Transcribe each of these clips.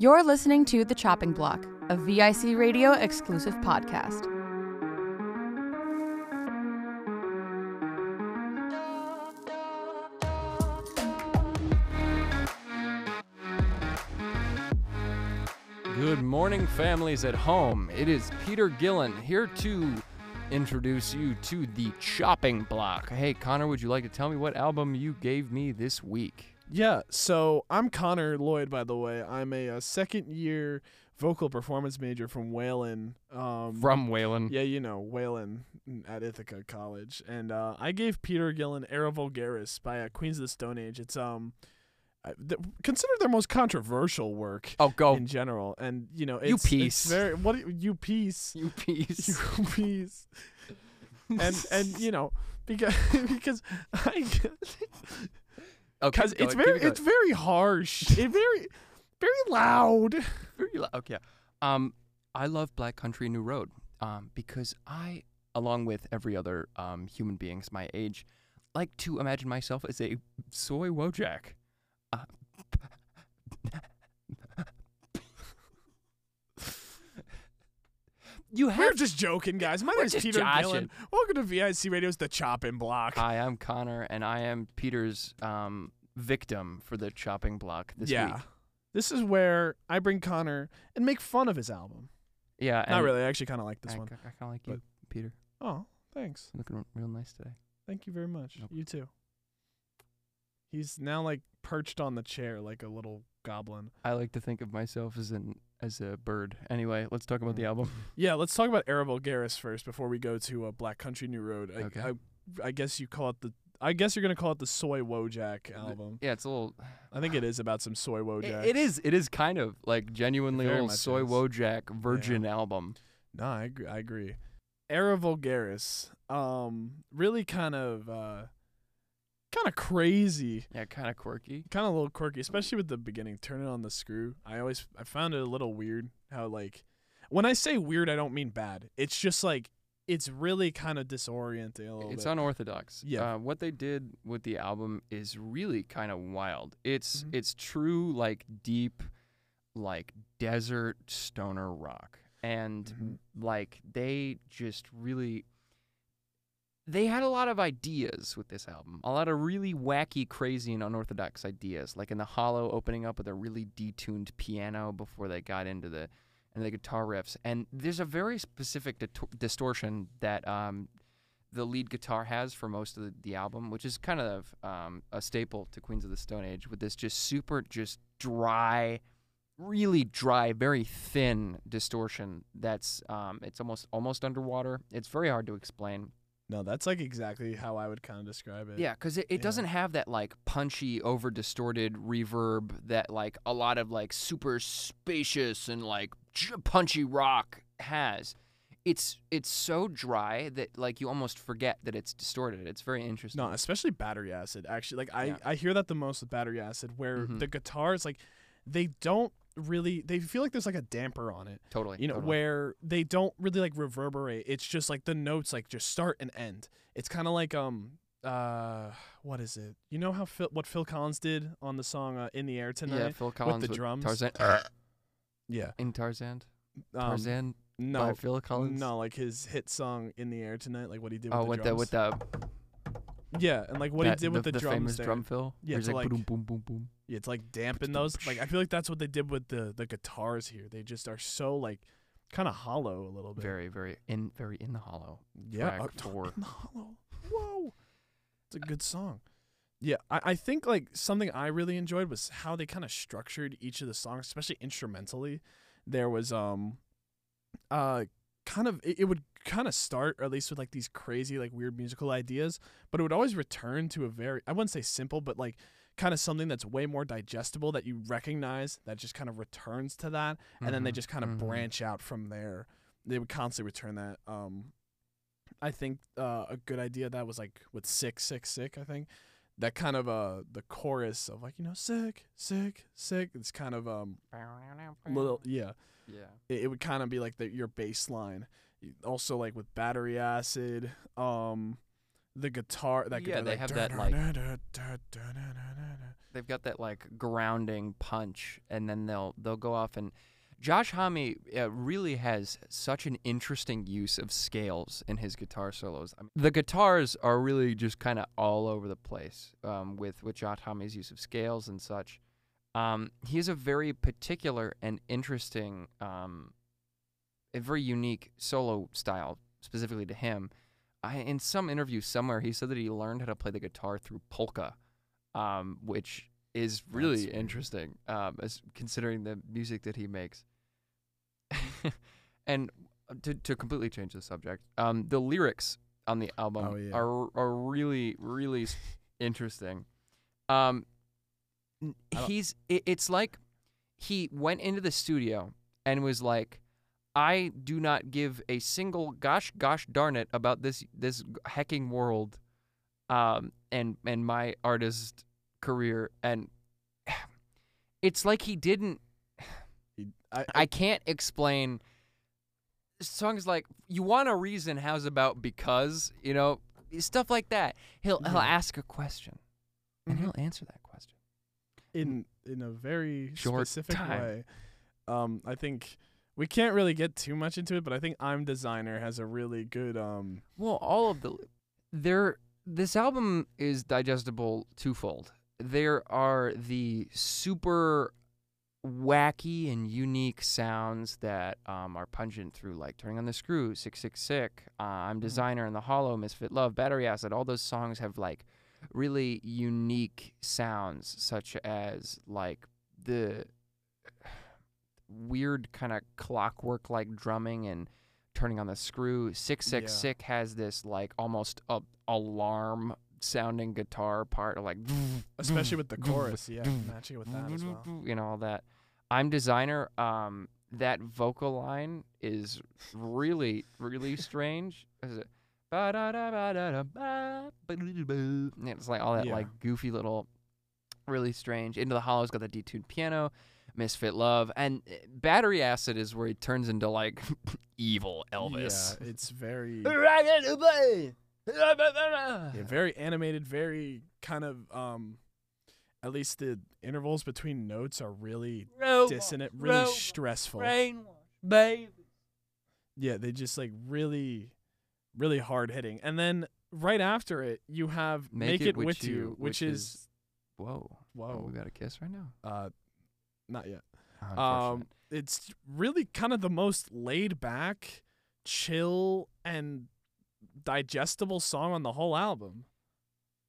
You're listening to The Chopping Block, a VIC Radio exclusive podcast. Good morning, families at home. It is Peter Gillen here to introduce you to the chopping block. Hey, Connor, would you like to tell me what album you gave me this week? Yeah, so I'm Connor Lloyd, by the way. I'm a, uh second year vocal performance major from Whalen. Um, From Whalen. yeah, you know Whalen at Ithaca College, and uh, I gave Peter Gillen "Era Vulgaris" by uh, Queens of the Stone Age. It's um, th- considered their most controversial work Oh, go. in general, and you know You it's, piece. it's very what you, you piece You piece. you piece, and and you know because because I. Okay, because it's ahead, very it's very harsh it very very loud. Very lo- okay. Um, I love Black Country New Road. Um, because I, along with every other um human beings my age, like to imagine myself as a soy wojak. Uh, you we're just joking guys my name is peter joshing. Gillen. welcome to vic radio's the chopping block Hi, I'm Connor, and I am Peter's um, victim for the chopping block this yeah week. this is where i bring connor and make fun of his album Yeah, not really i actually kind of like this I, one I kind of like you, Peter. oh thanks Looking real nice today. thank you very much Nope. you too he's now like perched on the chair like a little goblin I like to think of myself as an as a bird. Anyway, let's talk about the Mm. album. yeah let's talk about Era Vulgaris first before we go to uh, black country new road I, Okay. I, I guess you call it the i guess you're gonna call it the soy wojak album Yeah, it's a little. I think it is about some soy wojak. it is. It is kind of like genuinely Very little soy is. wojak virgin album. No, I agree. I agree. Era Vulgaris, um, really kind of, uh, kind of crazy, Yeah, kind of quirky. kind of a little quirky, especially with the beginning. Turn it on the screw. I always, I found it a little weird how like, when I say weird, I don't mean bad. It's just like, it's really kind of disorienting a little It's bit. unorthodox. Yeah. Uh, what they did with the album is really kind of wild. It's Mhm. it's true like deep, like desert stoner rock, and Mhm. like they just really. They had a lot of ideas with this album, a lot of really wacky, crazy, and unorthodox ideas. Like Into the Hollow, opening up with a really detuned piano before they got into the and the guitar riffs. And there's a very specific distortion that um, the lead guitar has for most of the, the album, which is kind of um, a staple to Queens of the Stone Age, with this just super, just dry, really dry, very thin distortion. That's um, it's almost almost underwater. It's very hard to explain. No, that's like exactly how I would kind of describe it. Yeah, because it, it Yeah. doesn't have that like punchy, over distorted reverb that like a lot of like super spacious and like punchy rock has. It's it's so dry that like you almost forget that it's distorted. It's very interesting. No, especially battery acid. Actually, like I, Yeah. I hear that the most with battery acid, where Mhm. the guitars like they don't really they feel like there's like a damper on it. totally. You know, totally. where they don't really like reverberate. It's just like the notes like just start and end. It's kind of like um uh what is it? You know how Phil what Phil Collins did on the song uh, "In the Air Tonight"? yeah, Phil Collins the drums. Tarzan Yeah. in Tarzan. Um, Tarzan by no, Phil Collins. no, like his hit song "In the Air Tonight," like what he did Oh, with with the the with drums. the yeah, and like what that- he did with the, the drums famous there. drum fill. Yeah, like, like- boom boom boom boom. Yeah, to like dampen those. Like I feel like that's what they did with the the guitars here. They just are so like kind of hollow a little bit. Very very in very in the hollow. yeah, uh, four. in the hollow. Whoa, it's a good song. Yeah, I, I think like something I really enjoyed was how they kind of structured each of the songs, especially instrumentally. There was um, uh, kind of it, it would kind of start or at least with like these crazy like weird musical ideas, but it would always return to a very I wouldn't say simple, but like kind of something that's way more digestible that you recognize that just kind of returns to that and then they Mhm, just kind of mhm. branch out from there. They would constantly return that. Um, I think uh, a good idea that was like with sick, sick, sick. I think that kind of uh the chorus of like you know sick, sick, sick. It's kind of um little yeah. Yeah. It, it would kind of be like the, your bass line. Also like with battery acid. Um, the guitar that yeah guitar, they like, have that like they've got that like grounding punch and then they'll they'll go off and Josh Homme uh, really has such an interesting use of scales in his guitar solos. I mean, the guitars are really just kind of all over the place um, with with Josh Homme's use of scales and such. Um, he has a very particular and interesting, um, a very unique solo style specifically to him. I, in some interview somewhere, he said that he learned how to play the guitar through polka, um, which is really interesting, um, as considering the music that he makes. and to to completely change the subject, um, the lyrics on the album Oh, yeah. are are really really interesting. Um, n- I don't- he's it, it's like he went into the studio and was like, I do not give a single gosh gosh darn it about this this hecking world, um, and and my artist career, and it's like he didn't. He- I, I can't explain songs like "You Want a Reason," "How's About Because," you know, stuff like that. He'll he'll ask a question, and Mhm. he'll answer that question. in in a very Short specific time. way. Um, I think we can't really get too much into it, but I think I'm Designer has a really good um. Well, all of the there this album is digestible twofold. There are the super wacky and unique sounds that um, are pungent through like turning on the screw, sick sick sick, uh, I'm designer in the hollow, misfit love, battery acid. All those songs have like really unique sounds, such as like the weird kind of clockwork like drumming and turning on the screw. Sick Sick Yeah. Sick has this like almost a alarm sounding guitar part, like especially with the chorus, yeah, matching with that as well. you know all that. I'm designer. Um, that vocal line is really really strange. Is it? ba-da-da-ba-da-da-ba, ba-doo-doo-boo. Yeah, It's like all that Yeah. like goofy little, really strange. Into the Hollow's got the detuned piano, Misfit Love, and uh, Battery Acid is where he turns into like evil Elvis. Yeah, it's very Yeah. very animated, very kind of um. At least the intervals between notes are really dissonant, really stressful. baby. Yeah, they just like really, really hard hitting. And then right after it, you have Make, It, With You, which, is, whoa. Oh, whoa, we got a kiss right now. uh, not yet. Um, it's really kind of the most laid back, chill, and digestible song on the whole album.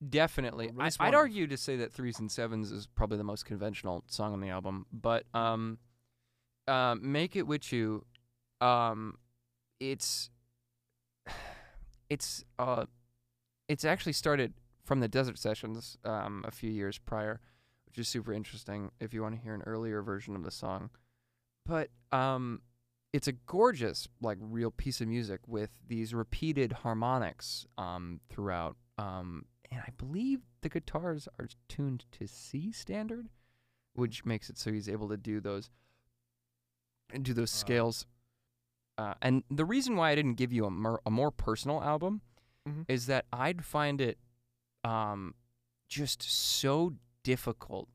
Definitely. I, I'd argue to say that Threes and Sevens is probably the most conventional song on the album, but um, uh, Make It With You, um, it's it's uh, it's actually started from the Desert Sessions um, a few years prior, which is super interesting if you want to hear an earlier version of the song. But um, it's a gorgeous, like, real piece of music with these repeated harmonics um, throughout. Um, and I believe the guitars are tuned to C standard, which makes it so he's able to do those and do those scales. Uh, and the reason why I didn't give you a more, a more personal album Mhm. is that I'd find it um, just so difficult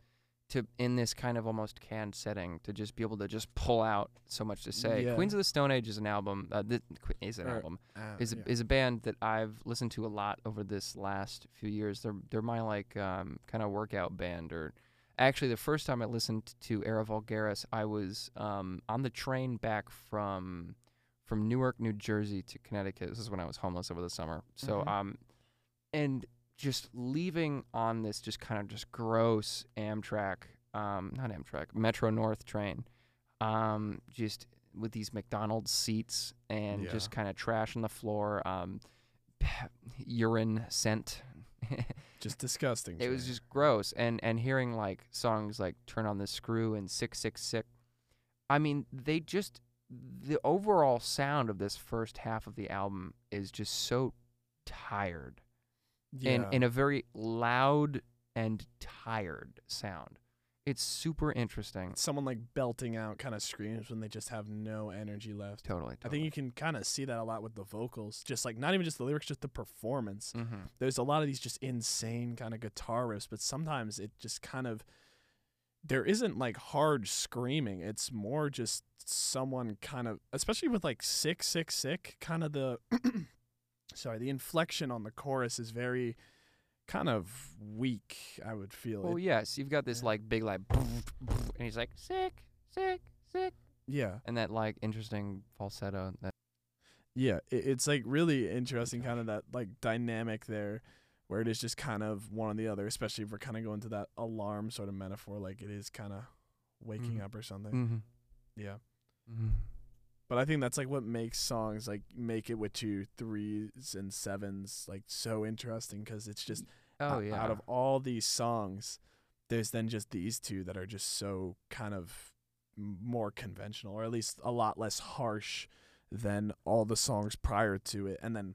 to in this kind of almost canned setting to just be able to just pull out so much to say. Yeah. Queens of the Stone Age is an album. Uh, th- is an Or- album Uh, is a, yeah. is a band that I've listened to a lot over this last few years. They're they're my like um, kind of workout band. Or actually, the first time I listened to Era Vulgaris, I was um, on the train back from from Newark, New Jersey to Connecticut. This is when I was homeless over the summer. So Mhm. um, and just leaving on this just kind of just gross Amtrak, um, not Amtrak, Metro North train, um, just with these McDonald's seats and Yeah. just kind of trash on the floor, um, urine scent. just disgusting. it was just gross, and and hearing like songs like "Turn on the Screw" and "Sick Sick Sick," I mean, they just the overall sound of this first half of the album is just so tired yeah. and in a very loud and tired sound. It's super interesting. Someone like belting out kind of screams when they just have no energy left. Totally. I think you can kind of see that a lot with the vocals, just like not even just the lyrics, just the performance. Mm-hmm. There's a lot of these just insane kind of guitar riffs, but sometimes it just kind of there isn't like hard screaming. It's more just someone kind of, especially with like sick, sick, sick. Kind of the sorry, the inflection on the chorus is very kind of weak. I would feel Well, it. yes, you've got this Yeah. like big like, and he's like sick, sick, sick, Yeah, and that like interesting falsetto. That yeah. It, it's like really interesting, kind of that like dynamic there, where it is just kind of one or the other. Especially if we're kind of going to that alarm sort of metaphor, like it is kind of waking Mhm. up or something. mm-hmm. Yeah. Mm-hmm. But I think that's like what makes songs like make it with two threes and sevens like so interesting because it's just Oh yeah. out of all these songs, there's then just these two that are just so kind of more conventional or at least a lot less harsh than all the songs prior to it. And then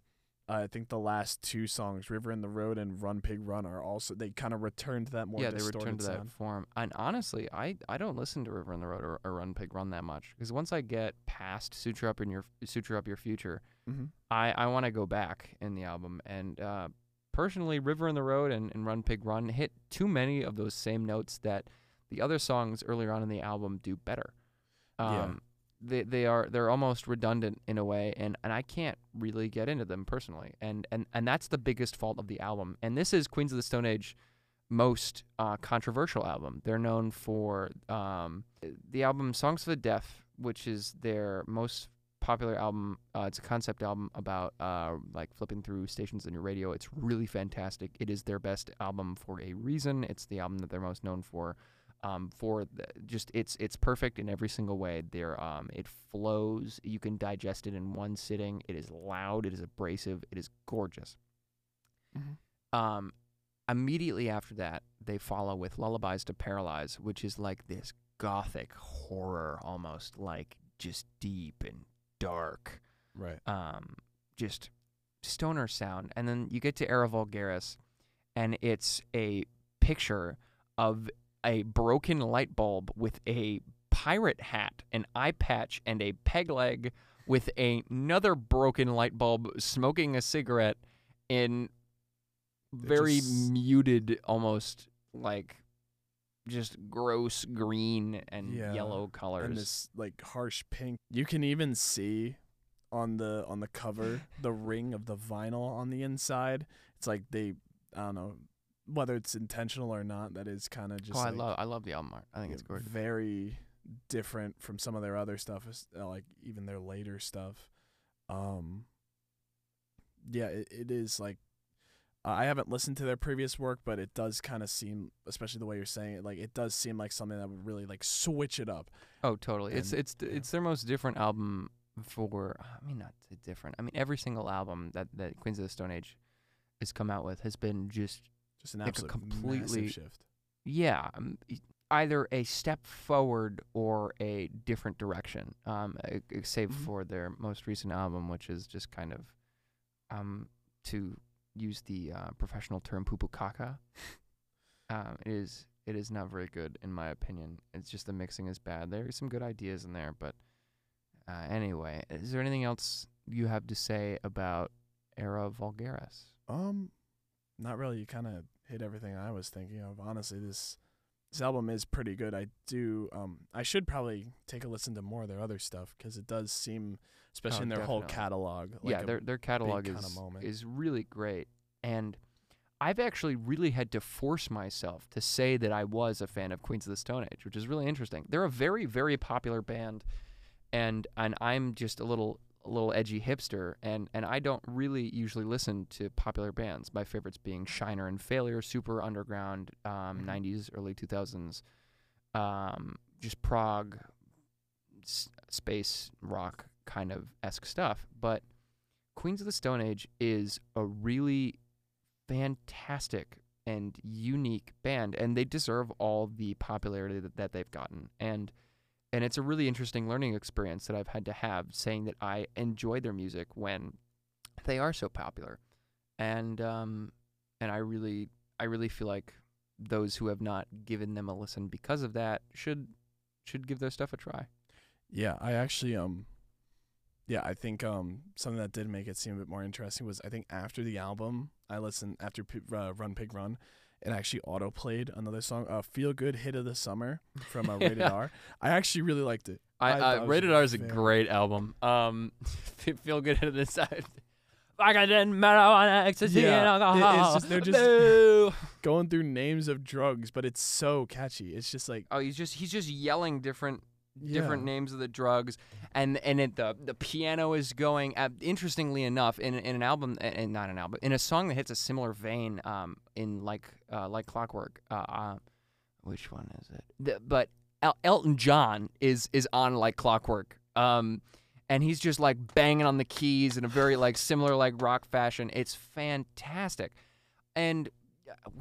I think the last two songs, River in the Road and Run Pig Run, are also they kind of return to that more yeah, they distorted return to that sound. form. And honestly, I, I don't listen to River in the Road or, or Run Pig Run that much because once I get past Suture Up in Your Suture Up Your Future, Mm-hmm. I, I want to go back in the album. And uh, personally, River in the Road and, and Run Pig Run hit too many of those same notes that the other songs earlier on in the album do better. Um, Yeah. They they are they're almost redundant in a way, and, and I can't really get into them personally, and, and and that's the biggest fault of the album. And this is Queens of the Stone Age most uh, controversial album. They're known for um, the album Songs for the Deaf, which is their most popular album. Uh, it's a concept album about uh, like flipping through stations on your radio. It's really fantastic. It is their best album for a reason. It's the album that they're most known for. Um, for the, just it's it's perfect in every single way. There, um, it flows. You can digest it in one sitting. It is loud. It is abrasive. It is gorgeous. Um, immediately after that, they follow with Lullabies to Paralyze, which is like this gothic horror, almost like just deep and dark, Right. um, just stoner sound. And then you get to Era Vulgaris, and it's a picture of a broken light bulb with a pirate hat, an eye patch, and a peg leg with another broken light bulb smoking a cigarette in very just- muted, almost like just gross green and Yeah, yellow colors. and this like harsh pink. You can even see on the on the cover the ring of the vinyl on the inside. It's like they I don't know whether it's intentional or not. That is kind of just oh, I love I love the album art. I think it's gorgeous. Very different from some of their other stuff, uh, like even their later stuff. Um, yeah, it, it is like I haven't listened to their previous work, but it does kind of seem, especially the way you're saying it, like it does seem like something that would really like switch it up. Oh, totally. it's And- it's yeah. it's their most different album for. I mean, not different. I mean, every single album that that Queens of the Stone Age has come out with has been just Just an Like a absolute completely- massive shift. yeah, um, either a step forward or a different direction. Um, save Mhm. for their most recent album, which is just kind of, um, to use the uh, professional term "pupukaka." um, it is it is not very good in my opinion. It's just the mixing is bad. There are some good ideas in there, but uh, anyway, is there anything else you have to say about Era Vulgaris? Um, not really. You kind of hit everything I was thinking of. Honestly, this this album is pretty good. I do. Um, I should probably take a listen to more of their other stuff because it does seem, especially Oh, in their whole catalog. Like yeah, their their catalog is is really great, and I've actually really had to force myself to say that I was a fan of Queens of the Stone Age, which is really interesting. They're a very very popular band, and and I'm just a little a little edgy hipster, and and I don't really usually listen to popular bands. My favorites being Shiner and Failure, super underground, um, Mhm. 90s, early 2000s, um, just prog, s- space rock kind of esque stuff. But Queens of the Stone Age is a really fantastic and unique band, and they deserve all the popularity that, that they've gotten. And and it's a really interesting learning experience that I've had to have, saying that I enjoy their music when they are so popular, and um, and I really I really feel like those who have not given them a listen because of that should should give their stuff a try. Yeah, I actually um yeah, I think um something that did make it seem a bit more interesting was I think after the album, I listened after P- uh, Run Pig Run, it actually auto played another song, uh, "Feel Good Hit of the Summer" from uh, Rated Yeah. R. I actually really liked it. I, I uh, Rated R is a very- great album. Um, feel good at this side. Like I didn't marijuana, ecstasy, Yeah, and it- it's alcohol. just- they're just- Going through names of drugs, but it's so catchy. It's just like Oh, he's just he's just yelling different yeah. different names of the drugs, and and it, the the piano is going. Uh, interestingly enough, in in an album, and not an album, in a song that hits a similar vein, um, in like uh, like Clockwork. Uh, uh, which one is it? The, but El- Elton John is is on like Clockwork. Um, and he's just like banging on the keys in a very like similar like rock fashion. It's fantastic. And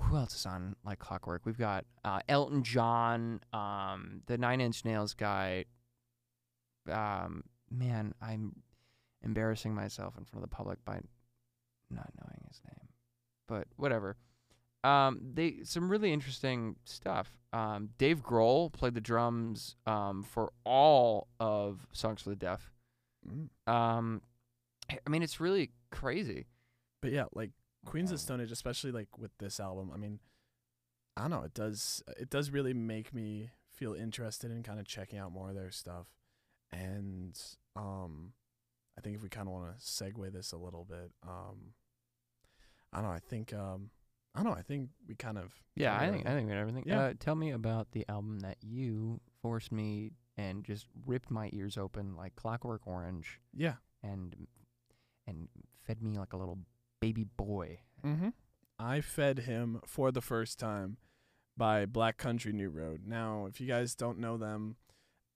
who else is on like Clockwork? We've got uh, Elton John, um, the Nine Inch Nails guy. Um, man, I'm embarrassing myself in front of the public by not knowing his name, but whatever. Um, they some really interesting stuff. Um, Dave Grohl played the drums um, for all of Songs for the Deaf. Mm. Um, I mean, it's really crazy. But yeah, like Queens of Okay. Stone Age, especially like with this album. I mean, I don't know. It does. It does really make me feel interested in kind of checking out more of their stuff. And um, I think if we kind of want to segue this a little bit, um, I don't know. I think um, I don't know. I think we kind of Yeah, I think I think we got everything. Yeah. Uh, tell me about the album that you forced me and just ripped my ears open like Clockwork Orange yeah. and and fed me like a little baby boy. Mm-hmm. I fed him for the first time by Black Country New Road. Now, if you guys don't know them,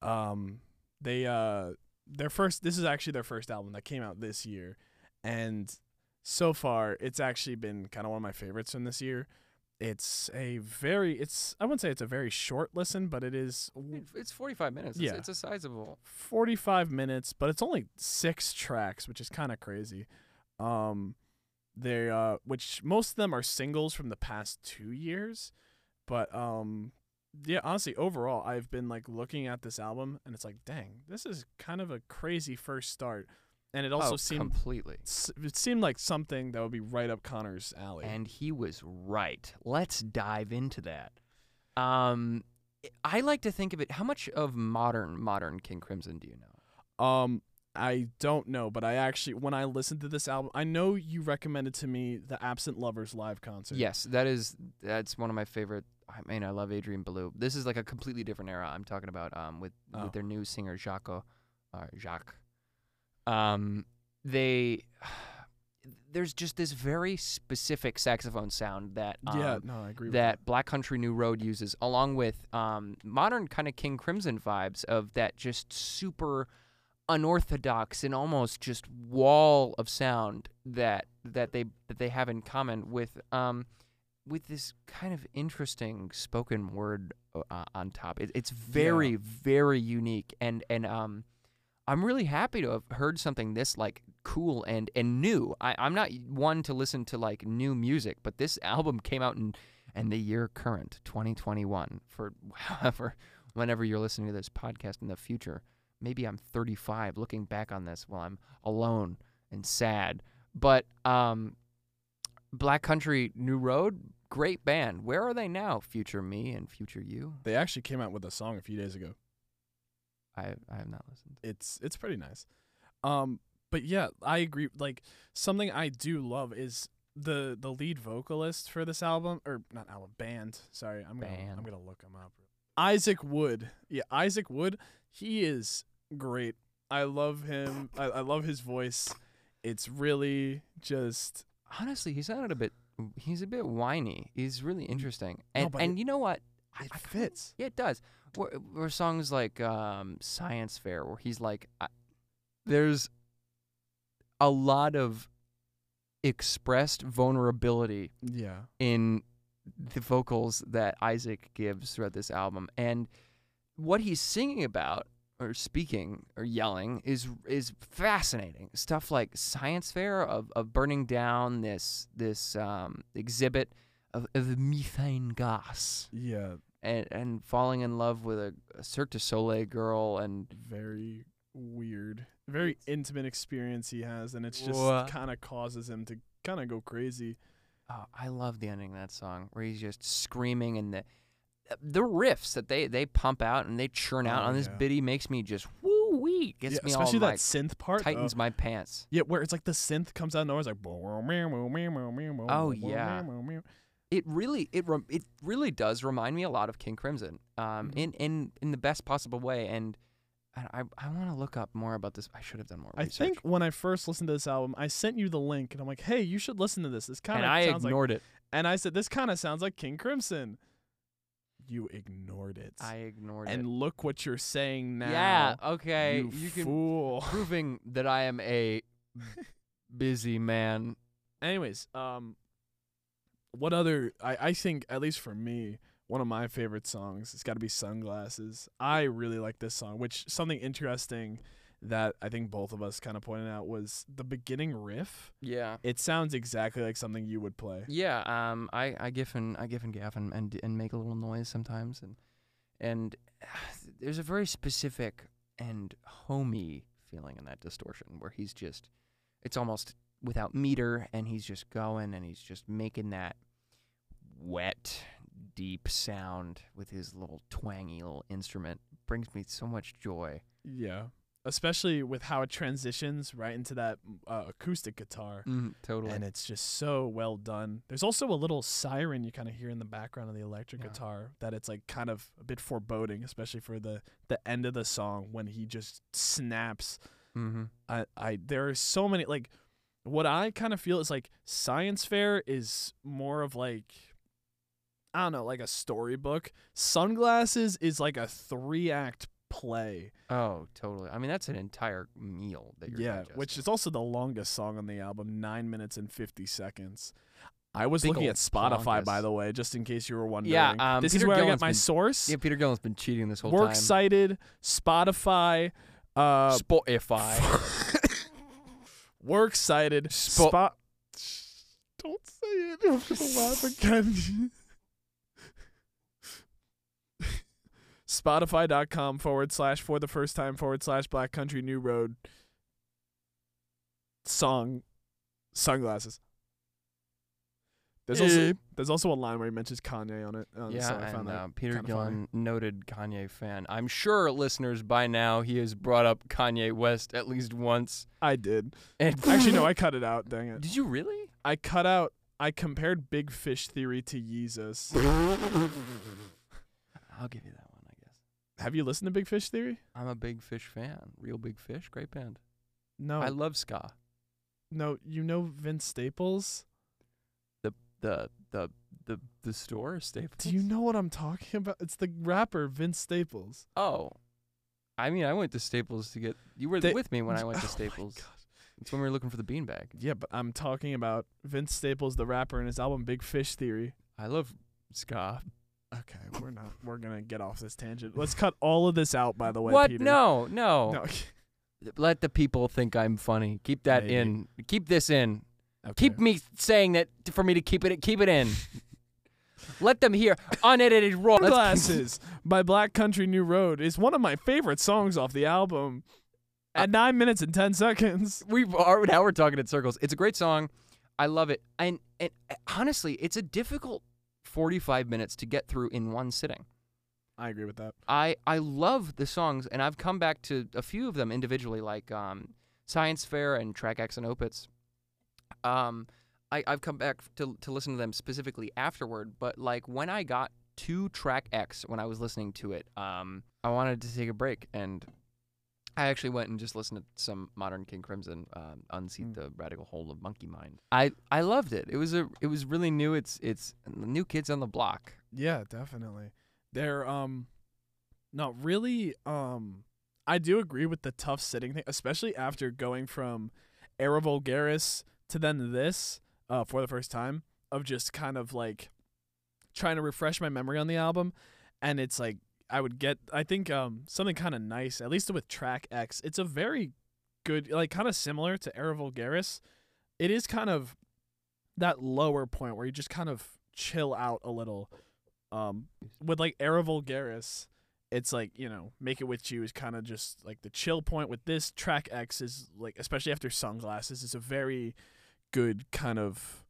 um, they uh, their first. This is actually their first album that came out this year, and so far, it's actually been kind of one of my favorites from this year. It's a very. It's I wouldn't say it's a very short listen, but it is It's 45 minutes. Yeah. It's, it's a sizable. 45 minutes, but it's only six tracks, which is kind of crazy. Um, they uh, which most of them are singles from the past two years, but um, yeah, honestly, overall, I've been like looking at this album, and it's like, dang, this is kind of a crazy first start, and it also oh, seemed completely. it seemed like something that would be right up Connor's alley. And he was right. Let's dive into that. Um, I like to think of it. How much of modern modern King Crimson do you know? Um, I don't know, but I actually when I listened to this album, I know you recommended to me the Absent Lovers live concert. Yes, that is that's one of my favorite. I mean, I love Adrian Belew. This is like a completely different era. I'm talking about um with Oh. with their new singer Jacques, uh, Jacques. Um, they there's just this very specific saxophone sound that um, yeah, no, I agree. with that Black Country New Road uses, along with um, modern kind of King Crimson vibes of that just super unorthodox and almost just wall of sound that that they that they have in common with um with this kind of interesting spoken word uh, on top. It, it's very very unique and and um I'm really happy to have heard something this like cool and and new. I, I'm not one to listen to like new music, but this album came out in and the year current 2021 for however whenever you're listening to this podcast in the future. Maybe I'm 35 looking back on this while I'm alone and sad. But um Black Country New Road, great band. Where are they now? Future me and future you. They actually came out with a song a few days ago. I I have not listened. It's it's pretty nice. Um, but yeah, I agree. Like something I do love is the the lead vocalist for this album or not album band. Sorry, I'm gonna I'm gonna look him up. Isaac Wood. Yeah, Isaac Wood. He is great. I love him. I, I love his voice. It's really just honestly, he sounded a bit. He's a bit whiny. He's really interesting, and but and it- you know what? It I fits. yeah, it does. Where, where songs like um, "Science Fair," where he's like, I, there's a lot of expressed vulnerability Yeah. in the vocals that Isaac gives throughout this album, and what he's singing about or speaking or yelling is is fascinating. Stuff like science fair of, of burning down this this um, exhibit of, of methane gas. Yeah, and and falling in love with a, a Cirque du Soleil girl and very weird, very intimate experience he has, and it's just kind of causes him to kind of go crazy. oh, I love the ending of that song where he's just screaming and the the riffs that they they pump out and they churn out Oh, on this yeah. biddy makes me just woo wee gets yeah, me especially all that like synth part. tightens uh, my pants. yeah, where it's like the synth comes out nowhere, it's like. Oh, yeah. It really it rem- it really does remind me a lot of King Crimson, um, Mhm. in in in the best possible way. And I I, I want to look up more about this. I should have done more research. I research. think when I first listened to this album, I sent you the link, and I'm like, "Hey, you should listen to this. This kind and of I sounds like." ignored it. And I said, "This kind of sounds like King Crimson." You ignored it. I ignored and it. And look what you're saying now. Yeah. Okay. you, You, can fool. proving that I am a busy man. Anyways, um, what other? I I think at least for me, one of my favorite songs. It's got to be "Sunglasses." I really like this song. Which something interesting that I think both of us kind of pointed out was the beginning riff. Yeah. It sounds exactly like something you would play. Yeah. Um. I I gif and I gif and gaff and and, and make a little noise sometimes and and there's a very specific and homey feeling in that distortion where he's just it's almost without meter and he's just going and he's just making that wet deep sound with his little twangy little instrument brings me so much joy Yeah. Especially with how it transitions right into that uh, acoustic guitar. mm, totally And it's just so well done. There's also a little siren you kind of hear in the background of the electric Yeah. guitar that it's like kind of a bit foreboding, especially for the the end of the song when he just snaps. mm-hmm. I I there are so many like what I kind of feel is like science fair is more of like I don't know, like a storybook. Sunglasses is like a three act play. oh totally i mean that's an entire meal that you're yeah, digesting. which is also the longest song on the album, nine minutes and fifty seconds. I was Big looking at Spotify, by the way, just in case you were wondering. Yeah, um, this Peter is where I Gillen's get my been- source. yeah peter gillen's been cheating this whole Works time cited, Spotify, uh, spotify works cited, Spo- spot. Don't say it. I'm gonna laugh again. Spotify.com forward slash for the first time forward slash Black Country New Road song sunglasses. There's also Eh. there's also a line where he mentions Kanye on it. Um, Yeah, so I found and that uh, Peter. Gillen, noted Kanye fan. I'm sure listeners by now he has brought up Kanye West at least once. I did. And Actually, no, I cut it out. Dang it. Did you really? I cut out. I compared Big Fish Theory to Yeezus. I'll give you that one. Have you listened to Big Fish Theory? I'm a big fish fan. Reel Big Fish, great band. No, I love ska. no. You know Vince Staples? The the the the the store Staples. Do you know what I'm talking about? It's the rapper Vince Staples. Oh, I mean, I went to Staples to get. You were They- with me when I went to Oh my Staples. God. It's when we were looking for the beanbag. Yeah, but I'm talking about Vince Staples, the rapper, and his album Big Fish Theory. I love ska. Okay, we're not. We're gonna get off this tangent. Let's cut all of this out. By the way, what? Peter. No, no, No. Let the people think I'm funny. Keep that Maybe. in. Keep this in. Okay. Keep me saying that for me to keep it. Keep it in. Let them hear unedited raw. Glasses by Black Country New Road is one of my favorite songs off the album. At nine minutes and ten seconds. we are now we're talking in circles. It's a great song. I love it. And, and uh, honestly, it's a difficult 45 minutes to get through in one sitting. I agree with that. I I love the songs, and I've come back to a few of them individually, like um, Science Fair and Track X and Opus. Um, I I've come back to to listen to them specifically afterward, but like when I got to Track X when I was listening to it, um, I wanted to take a break, and I actually went and just listened to some modern King Crimson, um, unseat Mm. the radical hold of Monkey Mind. I I loved it. It was a it was really new. It's it's new kids on the block. Yeah, definitely. They're um no, really um I do agree with the tough sitting thing, especially after going from Era Vulgaris to then this, uh, for the first time, of just kind of like trying to refresh my memory on the album. And it's like I would get I think um something kinda nice, at least with track X. It's a very good like kinda similar to Era Vulgaris. It is kind of that lower point where you just kind of chill out a little. Um, with like Era Vulgaris, it's like you know, Make It With You is kind of just like the chill point. With this track X is like, especially after Sunglasses, is a very good kind of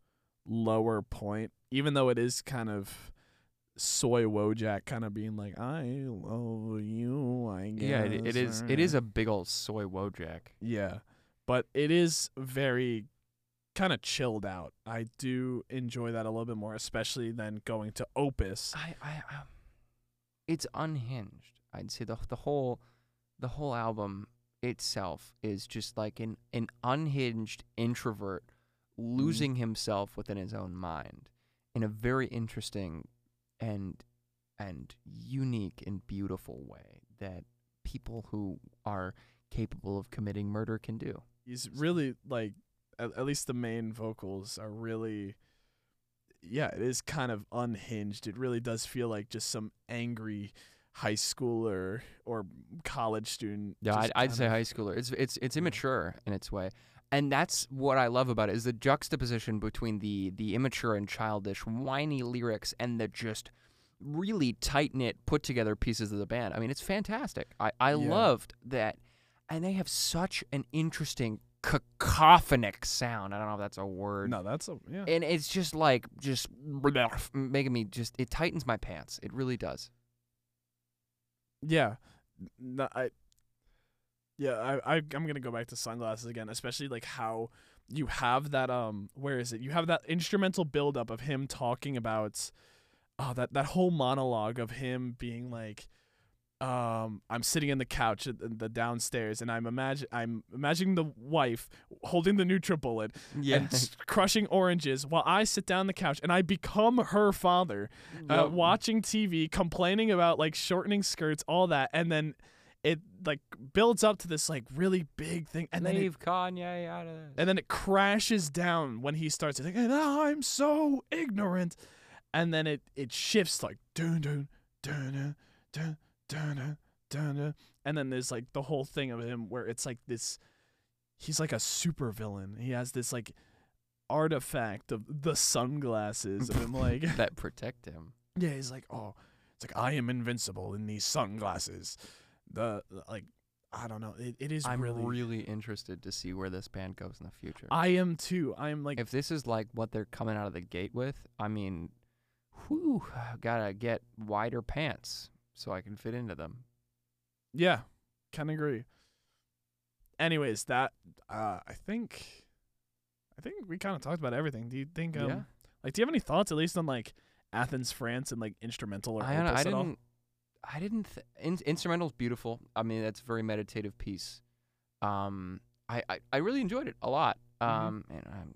lower point, even though it is kind of soy Wojak kind of being like, I love you. I guess. Yeah, it, it is. It is a big old soy wojak. Yeah, but it is very kind of chilled out. I do enjoy that a little bit more, especially than going to Opus. I, I, um, it's unhinged. I'd say the the whole, the whole album itself is just like an an unhinged introvert losing himself within his own mind in a very interesting and and unique and beautiful way that people who are capable of committing murder can do. He's really like, at, at least the main vocals are really. Yeah, it is kind of unhinged. It really does feel like just some angry high schooler or college student. Yeah, I'd, I'd say high schooler. It's it's it's immature in its way, and that's what I love about it is the juxtaposition between the the immature and childish, whiny lyrics and the just really tight knit, put together pieces of the band. I mean, it's fantastic. I I Yeah. loved that, and they have such an interesting cacophonic sound. I don't know if that's a word. No, that's a yeah. And it's just like just making me just it tightens my pants. It really does. Yeah, no, I. Yeah, I, I I'm gonna go back to sunglasses again, especially like how you have that um where is it? You have that instrumental buildup of him talking about oh that that whole monologue of him being like um I'm sitting in the couch at the, the downstairs and I'm imagine I'm imagining the wife holding the NutriBullet Yeah. and s- crushing oranges while I sit down the couch and I become her father uh, watching TV, complaining about like shortening skirts, all that, and then it like builds up to this like really big thing and Leave then it, Kanye out of this. And then it crashes down when he starts like oh, I'm so ignorant. And then it it shifts like dun dun dun dun dun dun dun and then there's like the whole thing of him where it's like this he's like a super villain. He has this like artifact of the sunglasses of him like that protect him. Yeah, he's like, "Oh, it's like I am invincible in these sunglasses." The like, I don't know. It, it is I'm really. really, interested to see where this band goes in the future. I am too. I am like, if this is like what they're coming out of the gate with, I mean, whew, gotta get wider pants so I can fit into them. yeah, can agree. Anyways, that uh, I think, I think we kind of talked about everything. Do you think? Um, yeah, Like, do you have any thoughts at least on like Athens, France, and like instrumental or I, don't- opus I at all? I didn't. Th- in- instrumental's beautiful. I mean, that's a very meditative piece. Um, I, I, I really enjoyed it a lot. Mhm. Um, and um,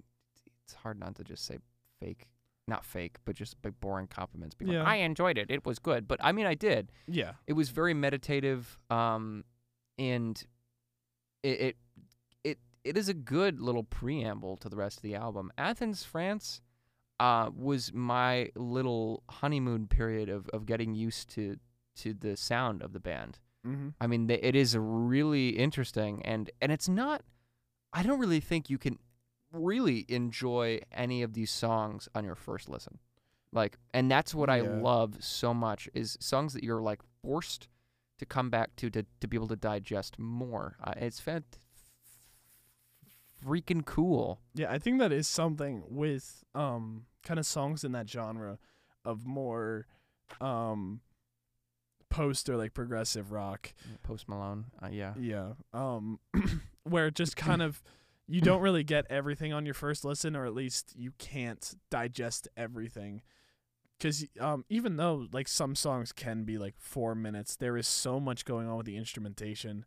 it's hard not to just say fake, not fake, but just like boring compliments. Being Yeah. like, I enjoyed it. It was good. But I mean, I did. Yeah, it was very meditative um and it, it it it is a good little preamble to the rest of the album athens france uh was my little honeymoon period of of getting used to to the sound of the band. Mm-hmm. i mean th- it is really interesting and and it's not i don't really think you can really enjoy any of these songs on your first listen. Like and that's what i love so much is songs that you're like forced to come back to to, to be able to digest more. Uh, it's fant- freaking cool. Yeah, I think that is something with um kind of songs in that genre of more um post or like progressive rock. post malone uh, yeah Yeah. Um where it just kind of you don't really get everything on your first listen or at least you can't digest everything. Cuz um even though like some songs can be like 4 minutes, there is so much going on with the instrumentation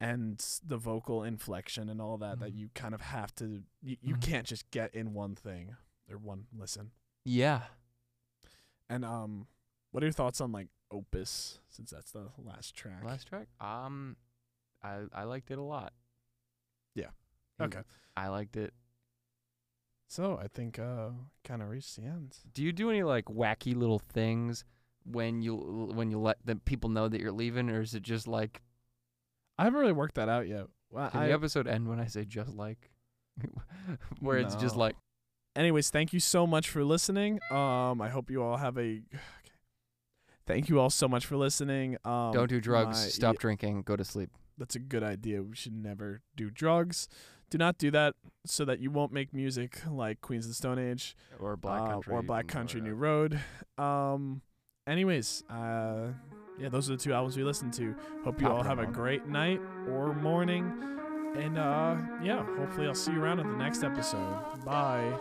and the vocal inflection and all that that Mhm. you kind of have to you, you Mhm. can't just get in one thing or one listen. yeah And um what are your thoughts on like Opus since that's the last track? last track um i i liked it a lot Yeah. Okay. i liked it So, I think uh kind of reached the end. Do you do any like wacky little things when you when you let the people know that you're leaving, or is it just like I haven't really worked that out yet. Well, can I, the episode end when I say just like, where it's just like anyways, thank you so much for listening. Um, I hope you all have a. Thank you all so much for listening. Um, Don't do drugs. my- stop yeah, drinking. Go to sleep. that's a good idea. We should never do drugs. Do not do that so that you won't make music like Queens of the Stone Age Or Black uh, Country. or Black New Country Road. New Road. Um, anyways, uh, yeah, those are the two albums we listened to. Hope you Pop all have a great night or morning. And uh, yeah, hopefully I'll see you around in the next episode. Bye.